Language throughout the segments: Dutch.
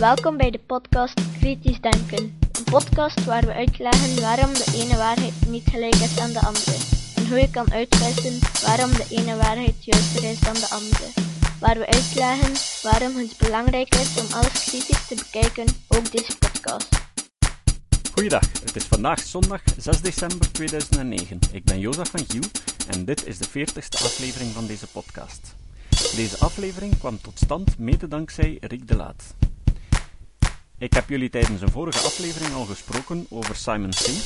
Welkom bij de podcast Kritisch Denken. Een podcast waar we uitleggen waarom de ene waarheid niet gelijk is aan de andere. En hoe je kan uitwissen waarom de ene waarheid juister is dan de andere. Waar we uitleggen waarom het belangrijk is om alles kritisch te bekijken, ook deze podcast. Goeiedag, het is vandaag zondag 6 december 2009. Ik ben Jozef van Giel en dit is de 40ste aflevering van deze podcast. Deze aflevering kwam tot stand mede dankzij Rick de Laat. Ik heb jullie tijdens een vorige aflevering al gesproken over Simon Singh,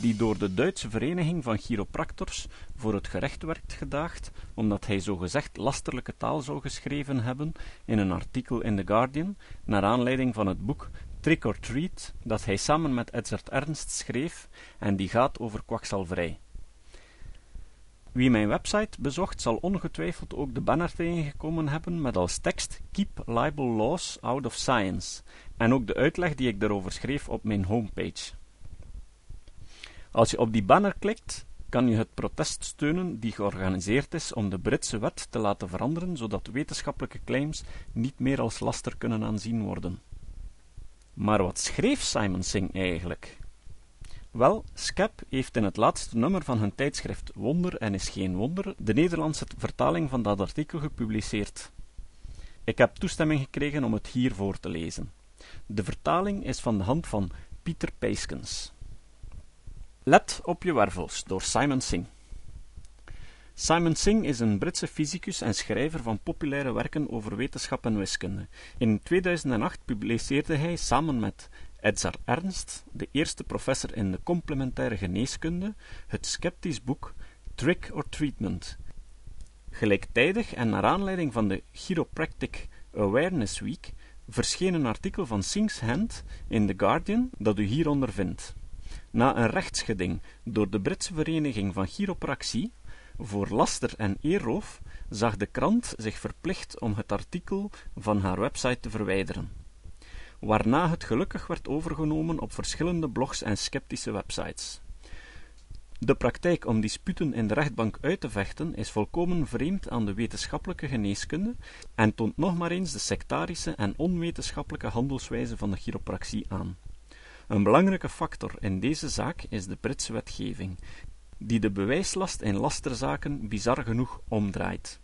die door de Duitse Vereniging van Chiropractors voor het gerecht werd gedaagd, omdat hij zogezegd lasterlijke taal zou geschreven hebben in een artikel in The Guardian, naar aanleiding van het boek Trick or Treat, dat hij samen met Edzard Ernst schreef en die gaat over kwakzalverij. Wie mijn website bezocht, zal ongetwijfeld ook de banner tegengekomen hebben met als tekst Keep Libel Laws Out of Science en ook de uitleg die ik daarover schreef op mijn homepage. Als je op die banner klikt, kan je het protest steunen die georganiseerd is om de Britse wet te laten veranderen, zodat wetenschappelijke claims niet meer als laster kunnen aanzien worden. Maar wat schreef Simon Singh eigenlijk? Wel, Skep heeft in het laatste nummer van hun tijdschrift Wonder en is geen wonder de Nederlandse vertaling van dat artikel gepubliceerd. Ik heb toestemming gekregen om het hier voor te lezen. De vertaling is van de hand van Pieter Peiskens. Let op je wervels door Simon Singh. Simon Singh is een Britse fysicus en schrijver van populaire werken over wetenschap en wiskunde. In 2008 publiceerde hij samen met Edzard Ernst, de eerste professor in de complementaire geneeskunde, het sceptisch boek Trick or Treatment. Gelijktijdig en naar aanleiding van de Chiropractic Awareness Week verscheen een artikel van Singh's Hand in The Guardian dat u hieronder vindt. Na een rechtsgeding door de Britse Vereniging van Chiropractie voor laster en eerroof zag de krant zich verplicht om het artikel van haar website te verwijderen, waarna het gelukkig werd overgenomen op verschillende blogs en sceptische websites. De praktijk om disputen in de rechtbank uit te vechten is volkomen vreemd aan de wetenschappelijke geneeskunde en toont nog maar eens de sectarische en onwetenschappelijke handelswijze van de chiropractie aan. Een belangrijke factor in deze zaak is de Britse wetgeving, die de bewijslast in lasterzaken bizar genoeg omdraait.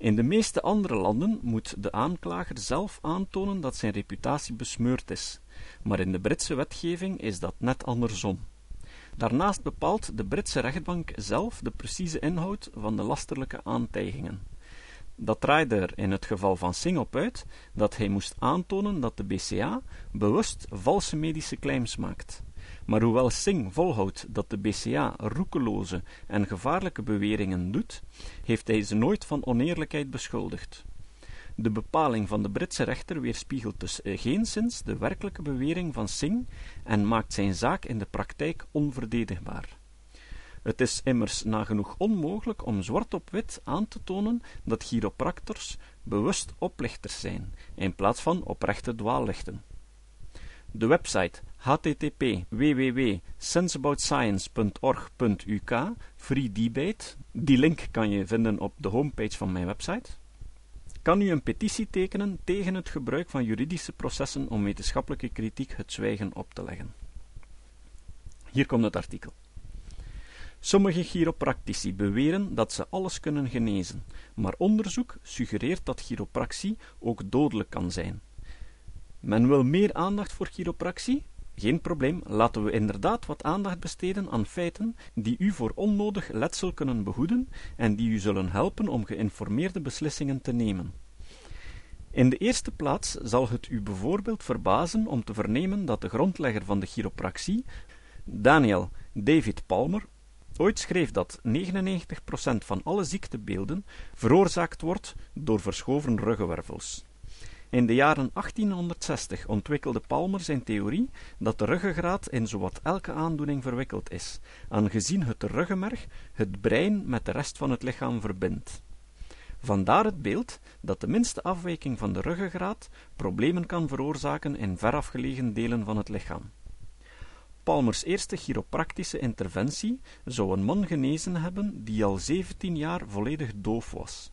In de meeste andere landen moet de aanklager zelf aantonen dat zijn reputatie besmeurd is, maar in de Britse wetgeving is dat net andersom. Daarnaast bepaalt de Britse rechtbank zelf de precieze inhoud van de lasterlijke aantijgingen. Dat draaide er in het geval van Singh op uit dat hij moest aantonen dat de BCA bewust valse medische claims maakt. Maar hoewel Singh volhoudt dat de BCA roekeloze en gevaarlijke beweringen doet, heeft hij ze nooit van oneerlijkheid beschuldigd. De bepaling van de Britse rechter weerspiegelt dus geenszins de werkelijke bewering van Singh en maakt zijn zaak in de praktijk onverdedigbaar. Het is immers nagenoeg onmogelijk om zwart op wit aan te tonen dat chiropractors bewust oplichters zijn, in plaats van oprechte dwaallichten. De website http www.senseaboutscience.org.uk free debate, die link kan je vinden op de homepage van mijn website, kan u een petitie tekenen tegen het gebruik van juridische processen om wetenschappelijke kritiek het zwijgen op te leggen. Hier komt het artikel. Sommige chiropractici beweren dat ze alles kunnen genezen, maar onderzoek suggereert dat chiropractie ook dodelijk kan zijn. Men wil meer aandacht voor chiropractie? Geen probleem, laten we inderdaad wat aandacht besteden aan feiten die u voor onnodig letsel kunnen behoeden en die u zullen helpen om geïnformeerde beslissingen te nemen. In de eerste plaats zal het u bijvoorbeeld verbazen om te vernemen dat de grondlegger van de chiropractie, Daniel David Palmer, ooit schreef dat 99% van alle ziektebeelden veroorzaakt wordt door verschoven ruggenwervels. In de jaren 1860 ontwikkelde Palmer zijn theorie dat de ruggengraat in zowat elke aandoening verwikkeld is, aangezien het ruggenmerg het brein met de rest van het lichaam verbindt. Vandaar het beeld dat de minste afwijking van de ruggengraat problemen kan veroorzaken in verafgelegen delen van het lichaam. Palmers eerste chiropractische interventie zou een man genezen hebben die al 17 jaar volledig doof was.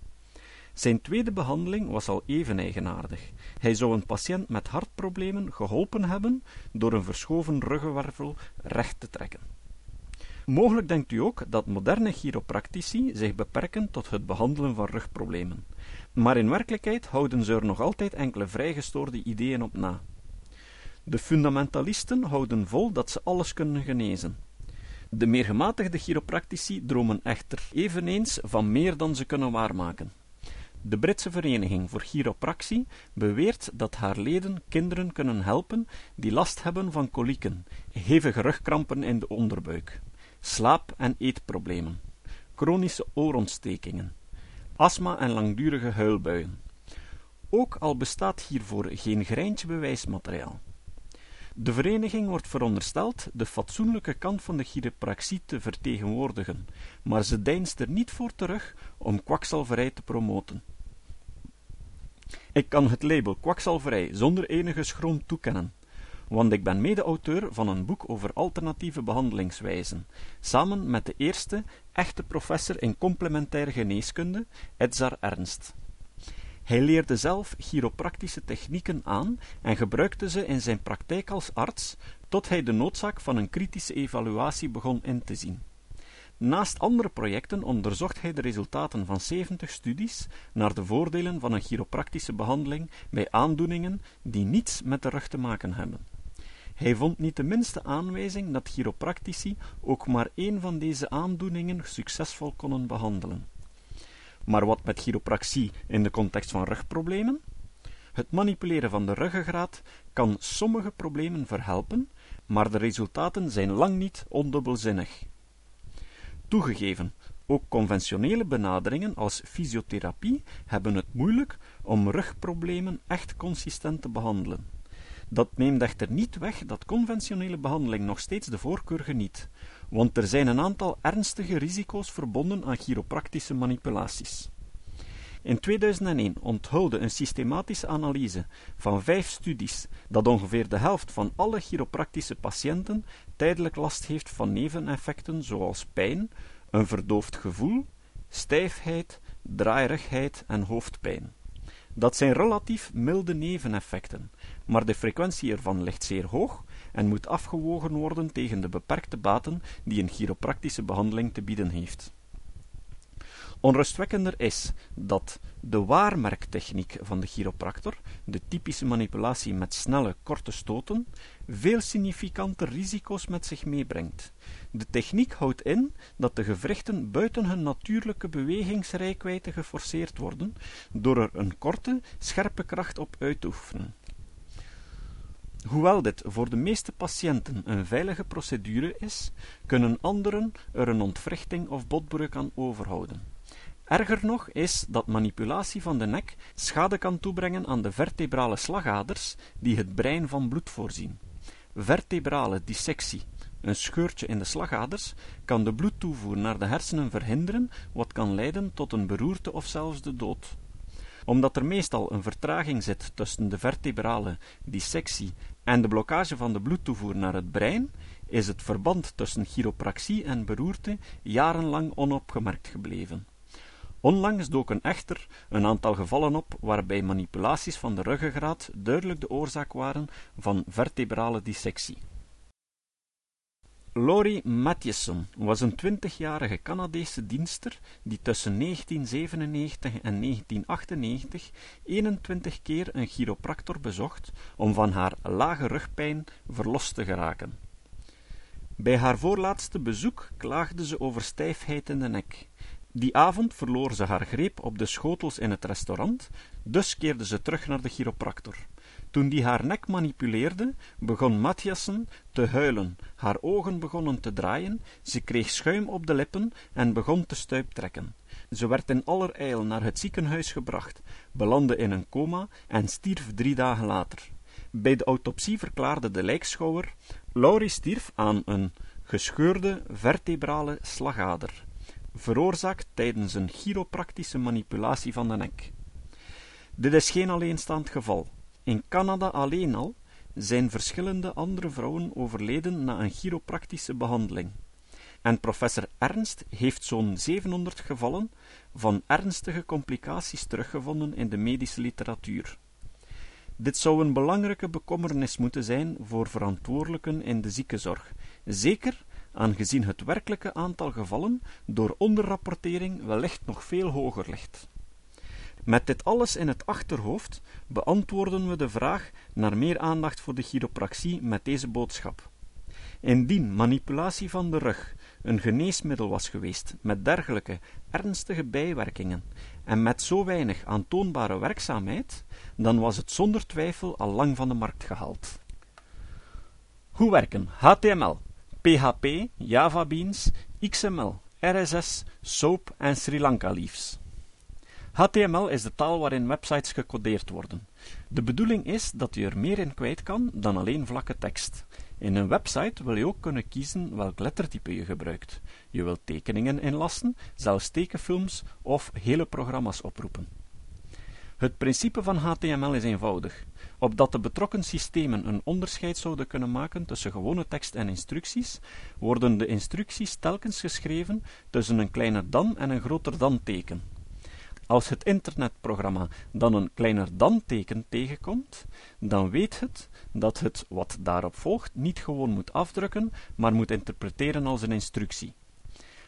Zijn tweede behandeling was al even eigenaardig. Hij zou een patiënt met hartproblemen geholpen hebben door een verschoven ruggenwervel recht te trekken. Mogelijk denkt u ook dat moderne chiropractici zich beperken tot het behandelen van rugproblemen. Maar in werkelijkheid houden ze er nog altijd enkele vrijgestoorde ideeën op na. De fundamentalisten houden vol dat ze alles kunnen genezen. De meer gematigde chiropractici dromen echter eveneens van meer dan ze kunnen waarmaken. De Britse Vereniging voor Chiropractie beweert dat haar leden kinderen kunnen helpen die last hebben van kolieken, hevige rugkrampen in de onderbuik, slaap- en eetproblemen, chronische oorontstekingen, astma en langdurige huilbuien. Ook al bestaat hiervoor geen greintje bewijsmateriaal. De vereniging wordt verondersteld de fatsoenlijke kant van de chiropractie te vertegenwoordigen, maar ze deinst er niet voor terug om kwakzalverij te promoten. Ik kan het label kwakzalverij zonder enige schroom toekennen, want ik ben mede-auteur van een boek over alternatieve behandelingswijzen, samen met de eerste echte professor in complementaire geneeskunde, Edzar Ernst. Hij leerde zelf chiropractische technieken aan en gebruikte ze in zijn praktijk als arts, tot hij de noodzaak van een kritische evaluatie begon in te zien. Naast andere projecten onderzocht hij de resultaten van 70 studies naar de voordelen van een chiropractische behandeling bij aandoeningen die niets met de rug te maken hebben. Hij vond niet de minste aanwijzing dat chiropractici ook maar één van deze aandoeningen succesvol konden behandelen. Maar wat met chiropractie in de context van rugproblemen? Het manipuleren van de ruggengraat kan sommige problemen verhelpen, maar de resultaten zijn lang niet ondubbelzinnig. Toegegeven, ook conventionele benaderingen als fysiotherapie hebben het moeilijk om rugproblemen echt consistent te behandelen. Dat neemt echter niet weg dat conventionele behandeling nog steeds de voorkeur geniet, want er zijn een aantal ernstige risico's verbonden aan chiropractische manipulaties. In 2001 onthulde een systematische analyse van vijf studies dat ongeveer de helft van alle chiropractische patiënten tijdelijk last heeft van neveneffecten zoals pijn, een verdoofd gevoel, stijfheid, draaierigheid en hoofdpijn. Dat zijn relatief milde neveneffecten, maar de frequentie ervan ligt zeer hoog en moet afgewogen worden tegen de beperkte baten die een chiropractische behandeling te bieden heeft. Onrustwekkender is dat de waarmerktechniek van de chiropractor, de typische manipulatie met snelle, korte stoten, veel significante risico's met zich meebrengt. De techniek houdt in dat de gewrichten buiten hun natuurlijke bewegingsrijkwijde geforceerd worden, door er een korte, scherpe kracht op uit te oefenen. Hoewel dit voor de meeste patiënten een veilige procedure is, kunnen anderen er een ontwrichting of botbreuk aan overhouden. Erger nog is dat manipulatie van de nek schade kan toebrengen aan de vertebrale slagaders die het brein van bloed voorzien. Vertebrale dissectie, een scheurtje in de slagaders, kan de bloedtoevoer naar de hersenen verhinderen, wat kan leiden tot een beroerte of zelfs de dood. Omdat er meestal een vertraging zit tussen de vertebrale dissectie en de blokkage van de bloedtoevoer naar het brein, is het verband tussen chiropractie en beroerte jarenlang onopgemerkt gebleven. Onlangs doken echter een aantal gevallen op waarbij manipulaties van de ruggengraat duidelijk de oorzaak waren van vertebrale dissectie. Laurie Mathieson was een twintigjarige Canadese dienster die tussen 1997 en 1998 21 keer een chiropractor bezocht om van haar lage rugpijn verlost te geraken. Bij haar voorlaatste bezoek klaagde ze over stijfheid in de nek. Die avond verloor ze haar greep op de schotels in het restaurant, dus keerde ze terug naar de chiropractor. Toen die haar nek manipuleerde, begon Matthiassen te huilen, haar ogen begonnen te draaien, ze kreeg schuim op de lippen en begon te stuiptrekken. Ze werd in allerijl naar het ziekenhuis gebracht, belandde in een coma en stierf drie dagen later. Bij de autopsie verklaarde de lijkschouwer: Laurie stierf aan een gescheurde vertebrale slagader veroorzaakt tijdens een chiropractische manipulatie van de nek. Dit is geen alleenstaand geval. In Canada alleen al zijn verschillende andere vrouwen overleden na een chiropractische behandeling. en professor Ernst heeft zo'n 700 gevallen van ernstige complicaties teruggevonden in de medische literatuur. Dit zou een belangrijke bekommernis moeten zijn voor verantwoordelijken in de ziekenzorg, zeker aangezien het werkelijke aantal gevallen door onderrapportering wellicht nog veel hoger ligt. Met dit alles in het achterhoofd beantwoorden we de vraag naar meer aandacht voor de chiropractie met deze boodschap. Indien manipulatie van de rug een geneesmiddel was geweest met dergelijke ernstige bijwerkingen en met zo weinig aantoonbare werkzaamheid, dan was het zonder twijfel al lang van de markt gehaald. Hoe werken HTML, PHP, Java Beans, XML, RSS, SOAP en Sri Lanka Leaves? HTML is de taal waarin websites gecodeerd worden. De bedoeling is dat je er meer in kwijt kan dan alleen vlakke tekst. In een website wil je ook kunnen kiezen welk lettertype je gebruikt. Je wilt tekeningen inlassen, zelfs tekenfilms of hele programma's oproepen. Het principe van HTML is eenvoudig. Opdat de betrokken systemen een onderscheid zouden kunnen maken tussen gewone tekst en instructies, worden de instructies telkens geschreven tussen een kleiner dan en een groter dan teken. Als het internetprogramma dan een kleiner dan teken tegenkomt, dan weet het dat het wat daarop volgt niet gewoon moet afdrukken, maar moet interpreteren als een instructie.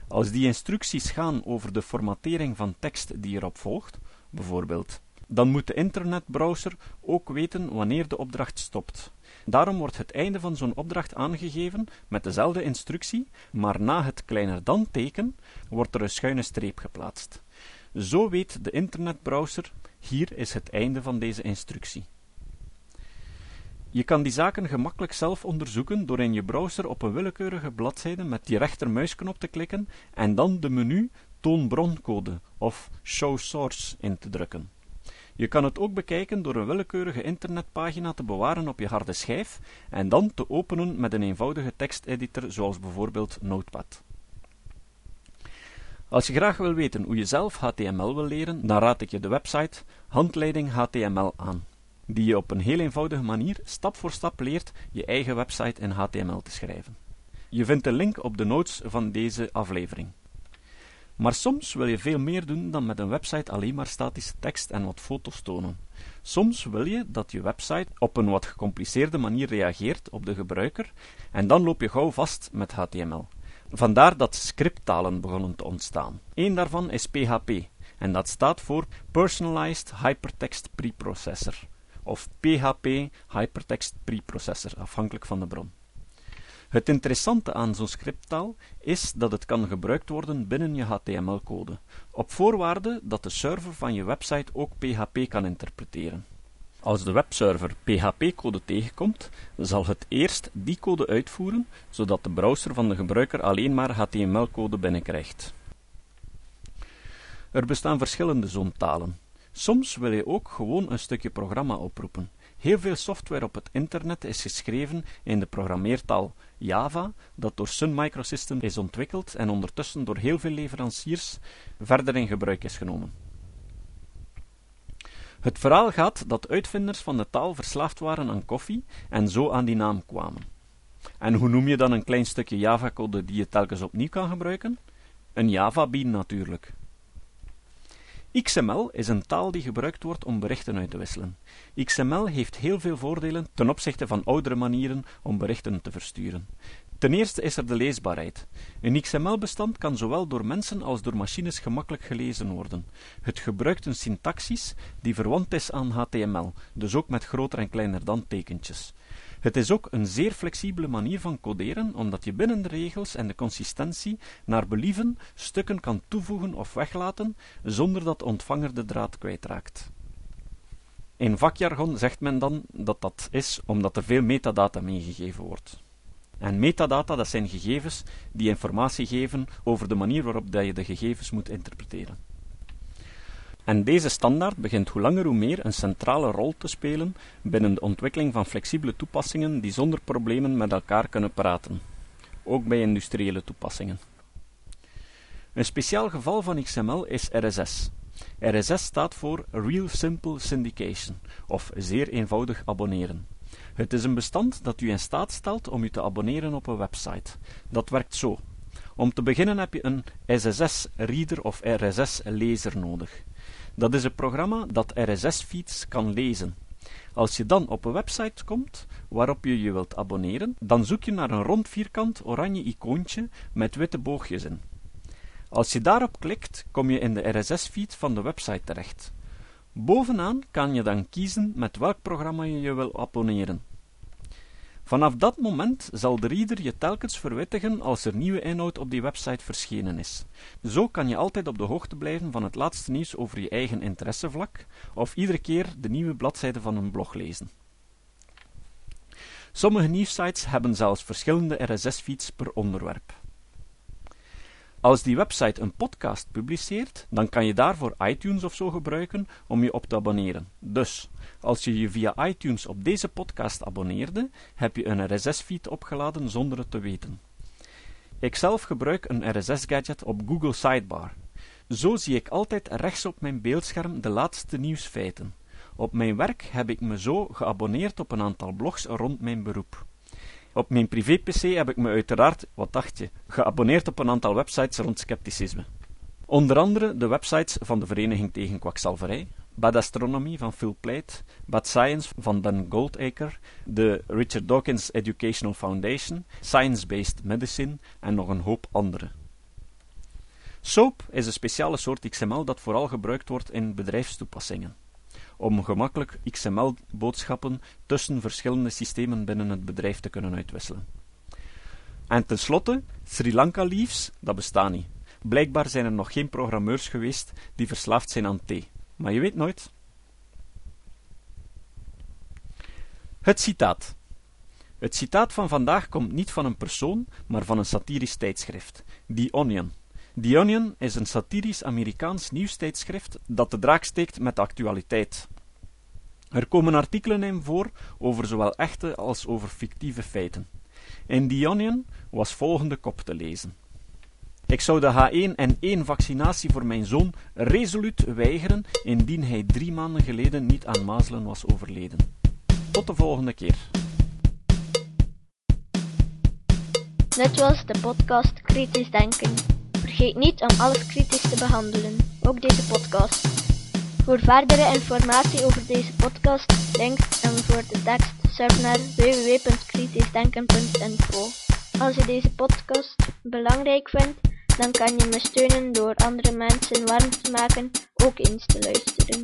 Als die instructies gaan over de formatering van tekst die erop volgt, bijvoorbeeld, dan moet de internetbrowser ook weten wanneer de opdracht stopt. Daarom wordt het einde van zo'n opdracht aangegeven met dezelfde instructie, maar na het kleiner dan teken wordt er een schuine streep geplaatst. Zo weet de internetbrowser, hier is het einde van deze instructie. Je kan die zaken gemakkelijk zelf onderzoeken door in je browser op een willekeurige bladzijde met die rechtermuisknop te klikken en dan de menu Toon broncode of Show Source in te drukken. Je kan het ook bekijken door een willekeurige internetpagina te bewaren op je harde schijf en dan te openen met een eenvoudige teksteditor zoals bijvoorbeeld Notepad. Als je graag wil weten hoe je zelf HTML wil leren, dan raad ik je de website Handleiding HTML aan, die je op een heel eenvoudige manier stap voor stap leert je eigen website in HTML te schrijven. Je vindt de link op de notes van deze aflevering. Maar soms wil je veel meer doen dan met een website alleen maar statische tekst en wat foto's tonen. Soms wil je dat je website op een wat gecompliceerde manier reageert op de gebruiker en dan loop je gauw vast met HTML. Vandaar dat scripttalen begonnen te ontstaan. Eén daarvan is PHP, en dat staat voor Personalized Hypertext Preprocessor, of PHP Hypertext Preprocessor, afhankelijk van de bron. Het interessante aan zo'n scripttaal is dat het kan gebruikt worden binnen je HTML-code, op voorwaarde dat de server van je website ook PHP kan interpreteren. Als de webserver PHP-code tegenkomt, zal het eerst die code uitvoeren, zodat de browser van de gebruiker alleen maar HTML-code binnenkrijgt. Er bestaan verschillende zo'n talen. Soms wil je ook gewoon een stukje programma oproepen. Heel veel software op het internet is geschreven in de programmeertaal Java, dat door Sun Microsystems is ontwikkeld en ondertussen door heel veel leveranciers verder in gebruik is genomen. Het verhaal gaat dat uitvinders van de taal verslaafd waren aan koffie en zo aan die naam kwamen. En hoe noem je dan een klein stukje Java-code die je telkens opnieuw kan gebruiken? Een Java-bean natuurlijk. XML is een taal die gebruikt wordt om berichten uit te wisselen. XML heeft heel veel voordelen ten opzichte van oudere manieren om berichten te versturen. Ten eerste is er de leesbaarheid. Een XML-bestand kan zowel door mensen als door machines gemakkelijk gelezen worden. Het gebruikt een syntaxis die verwant is aan HTML, dus ook met groter en kleiner dan tekentjes. Het is ook een zeer flexibele manier van coderen, omdat je binnen de regels en de consistentie naar believen stukken kan toevoegen of weglaten, zonder dat de ontvanger de draad kwijtraakt. In vakjargon zegt men dan dat dat is omdat er veel metadata meegegeven wordt. En metadata, dat zijn gegevens die informatie geven over de manier waarop je de gegevens moet interpreteren. En deze standaard begint hoe langer hoe meer een centrale rol te spelen binnen de ontwikkeling van flexibele toepassingen die zonder problemen met elkaar kunnen praten, ook bij industriële toepassingen. Een speciaal geval van XML is RSS. RSS staat voor Real Simple Syndication, of zeer eenvoudig abonneren. Het is een bestand dat u in staat stelt om u te abonneren op een website. Dat werkt zo. Om te beginnen heb je een SSS-reader of RSS-lezer nodig. Dat is een programma dat RSS-feeds kan lezen. Als je dan op een website komt waarop je je wilt abonneren, dan zoek je naar een rond vierkant oranje icoontje met witte boogjes in. Als je daarop klikt, kom je in de RSS-feed van de website terecht. Bovenaan kan je dan kiezen met welk programma je je wil abonneren. Vanaf dat moment zal de reader je telkens verwittigen als er nieuwe inhoud op die website verschenen is. Zo kan je altijd op de hoogte blijven van het laatste nieuws over je eigen interessevlak, of iedere keer de nieuwe bladzijde van een blog lezen. Sommige nieuwsites hebben zelfs verschillende RSS-feeds per onderwerp. Als die website een podcast publiceert, dan kan je daarvoor iTunes of zo gebruiken om je op te abonneren. Dus, als je je via iTunes op deze podcast abonneerde, heb je een RSS-feed opgeladen zonder het te weten. Ik zelf gebruik een RSS-gadget op Google Sidebar. Zo zie ik altijd rechts op mijn beeldscherm de laatste nieuwsfeiten. Op mijn werk heb ik me zo geabonneerd op een aantal blogs rond mijn beroep. Op mijn privé-pc heb ik me uiteraard, wat dacht je, geabonneerd op een aantal websites rond scepticisme. Onder andere de websites van de Vereniging tegen Kwakzalverij, Bad Astronomy van Phil Plait, Bad Science van Dan Goldacre, de Richard Dawkins Educational Foundation, Science Based Medicine en nog een hoop andere. SOAP is een speciale soort XML dat vooral gebruikt wordt in bedrijfstoepassingen om gemakkelijk XML-boodschappen tussen verschillende systemen binnen het bedrijf te kunnen uitwisselen. En tenslotte, Sri Lanka Leaves, dat bestaat niet. Blijkbaar zijn er nog geen programmeurs geweest die verslaafd zijn aan thee. Maar je weet nooit. Het citaat. Het citaat van vandaag komt niet van een persoon, maar van een satirisch tijdschrift, The Onion. The Onion is een satirisch Amerikaans nieuwstijdschrift dat de draak steekt met de actualiteit. Er komen artikelen in voor over zowel echte als over fictieve feiten. In The Onion was volgende kop te lezen. Ik zou de H1N1-vaccinatie voor mijn zoon resoluut weigeren indien hij drie maanden geleden niet aan mazelen was overleden. Tot de volgende keer. Dit was de podcast Kritisch Denken. Vergeet niet om alles kritisch te behandelen, ook deze podcast. Voor verdere informatie over deze podcast, links en voor de tekst, surf naar www.kritischdenken.info. Als je deze podcast belangrijk vindt, dan kan je me steunen door andere mensen warm te maken ook eens te luisteren.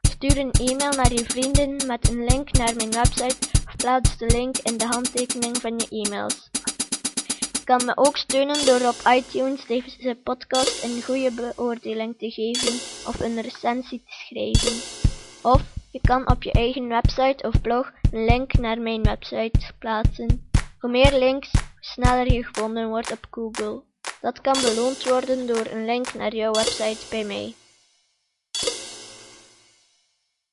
Stuur een e-mail naar je vrienden met een link naar mijn website of plaats de link in de handtekening van je e-mails. Kan me ook steunen door op iTunes deze podcast een goede beoordeling te geven of een recensie te schrijven. Of je kan op je eigen website of blog een link naar mijn website plaatsen. Hoe meer links, hoe sneller je gevonden wordt op Google. Dat kan beloond worden door een link naar jouw website bij mij.